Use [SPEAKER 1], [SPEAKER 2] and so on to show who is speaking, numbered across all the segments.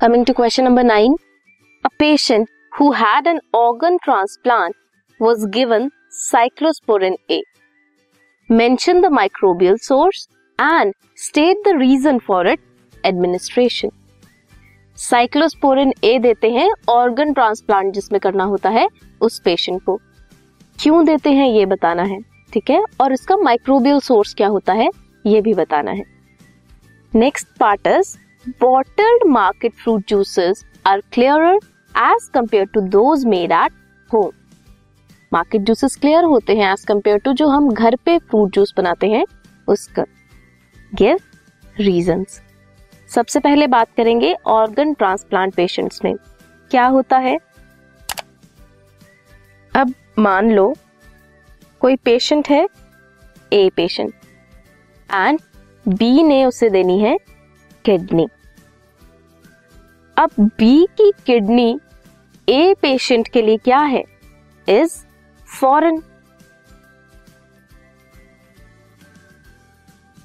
[SPEAKER 1] Coming to question number nine a patient who had an organ transplant was given cyclosporin A mention the microbial source and state the reason for it administration cyclosporin A देते हैं organ transplant जिसमें करना होता है उस patient को। क्यों देते हैं ये बताना है, ठीक है? और इसका माइक्रोबियल सोर्स क्या होता है ये भी बताना है। Next part is bottled market fruit juices are clearer as compare to home market juices clear होते हैं एज कंपेयर टू जो हम घर पे फ्रूट जूस बनाते हैं, उसका। गिव रीजंस सबसे पहले बात करेंगे ऑर्गन ट्रांसप्लांट पेशेंट्स में। क्या होता है? अब मान लो, कोई पेशेंट है ए पेशेंट एंड बी ने उसे देनी है किडनी अब बी की किडनी ए पेशेंट के लिए क्या है? इज़ फॉरन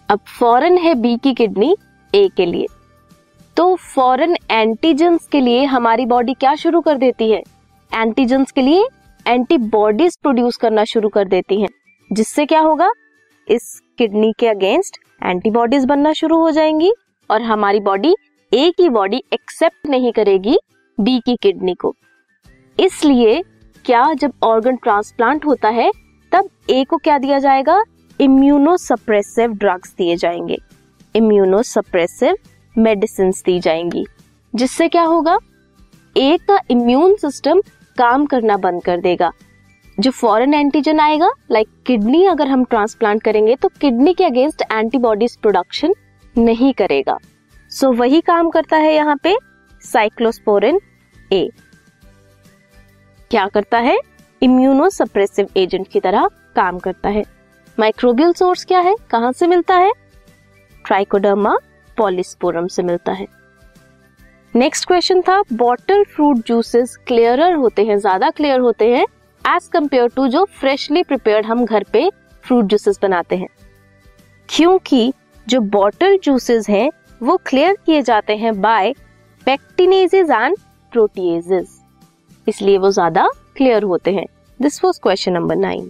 [SPEAKER 1] अब फॉरन है बी की किडनी ए के लिए. तो फॉरन एंटीजेंस के लिए हमारी बॉडी क्या शुरू कर देती है? एंटीजेंस के लिए एंटीबॉडीज प्रोड्यूस करना शुरू कर देती हैं। जिससे क्या होगा? इस किडनी के अगेंस्ट एंटीबॉडीज बनना शुरू हो जाएँगी। और हमारी बॉडी ए की बॉडी एक्सेप्ट नहीं करेगी बी की किडनी को। इसलिए क्या जब ऑर्गन ट्रांसप्लांट होता है, तब ए को क्या दिया जाएगा? इम्यूनोसप्रेसिव ड्रग्स दिए जाएँगे। इम्यूनोसप्रेसिव मेडिसिन दी जाएँगी। जिससे क्या होगा? ए का इम्यून सिस्टम काम करना बंद कर देगा। जो फॉरेन एंटीजन आएगा लाइक किडनी अगर हम ट्रांसप्लांट करेंगे तो किडनी के अगेंस्ट एंटीबॉडीज प्रोडक्शन नहीं करेगा। सो so, वही काम करता है यहाँ पे साइक्लोस्पोरिन ए क्या करता है? इम्यूनोसप्रेसिव एजेंट की तरह काम करता है। माइक्रोबियल सोर्स क्या है? कहाँ से मिलता है? ट्राइकोडर्मा पॉलिस्पोरम से मिलता है। नेक्स्ट क्वेश्चन था बॉटल फ्रूट जूसेस क्लियरर होते हैं ज़्यादा क्लियर होते हैं एज कंपेयर टू जो फ्रेशली प्रिपेयर्ड हम घर पे फ्रूट जूसेस बनाते हैं। क्योंकि जो बॉटल जूसेस हैं, वो क्लियर किए जाते हैं बाय पेक्टिनेजेस एंड प्रोटीजेस इसलिए वो ज़्यादा क्लियर होते हैं. This was question number nine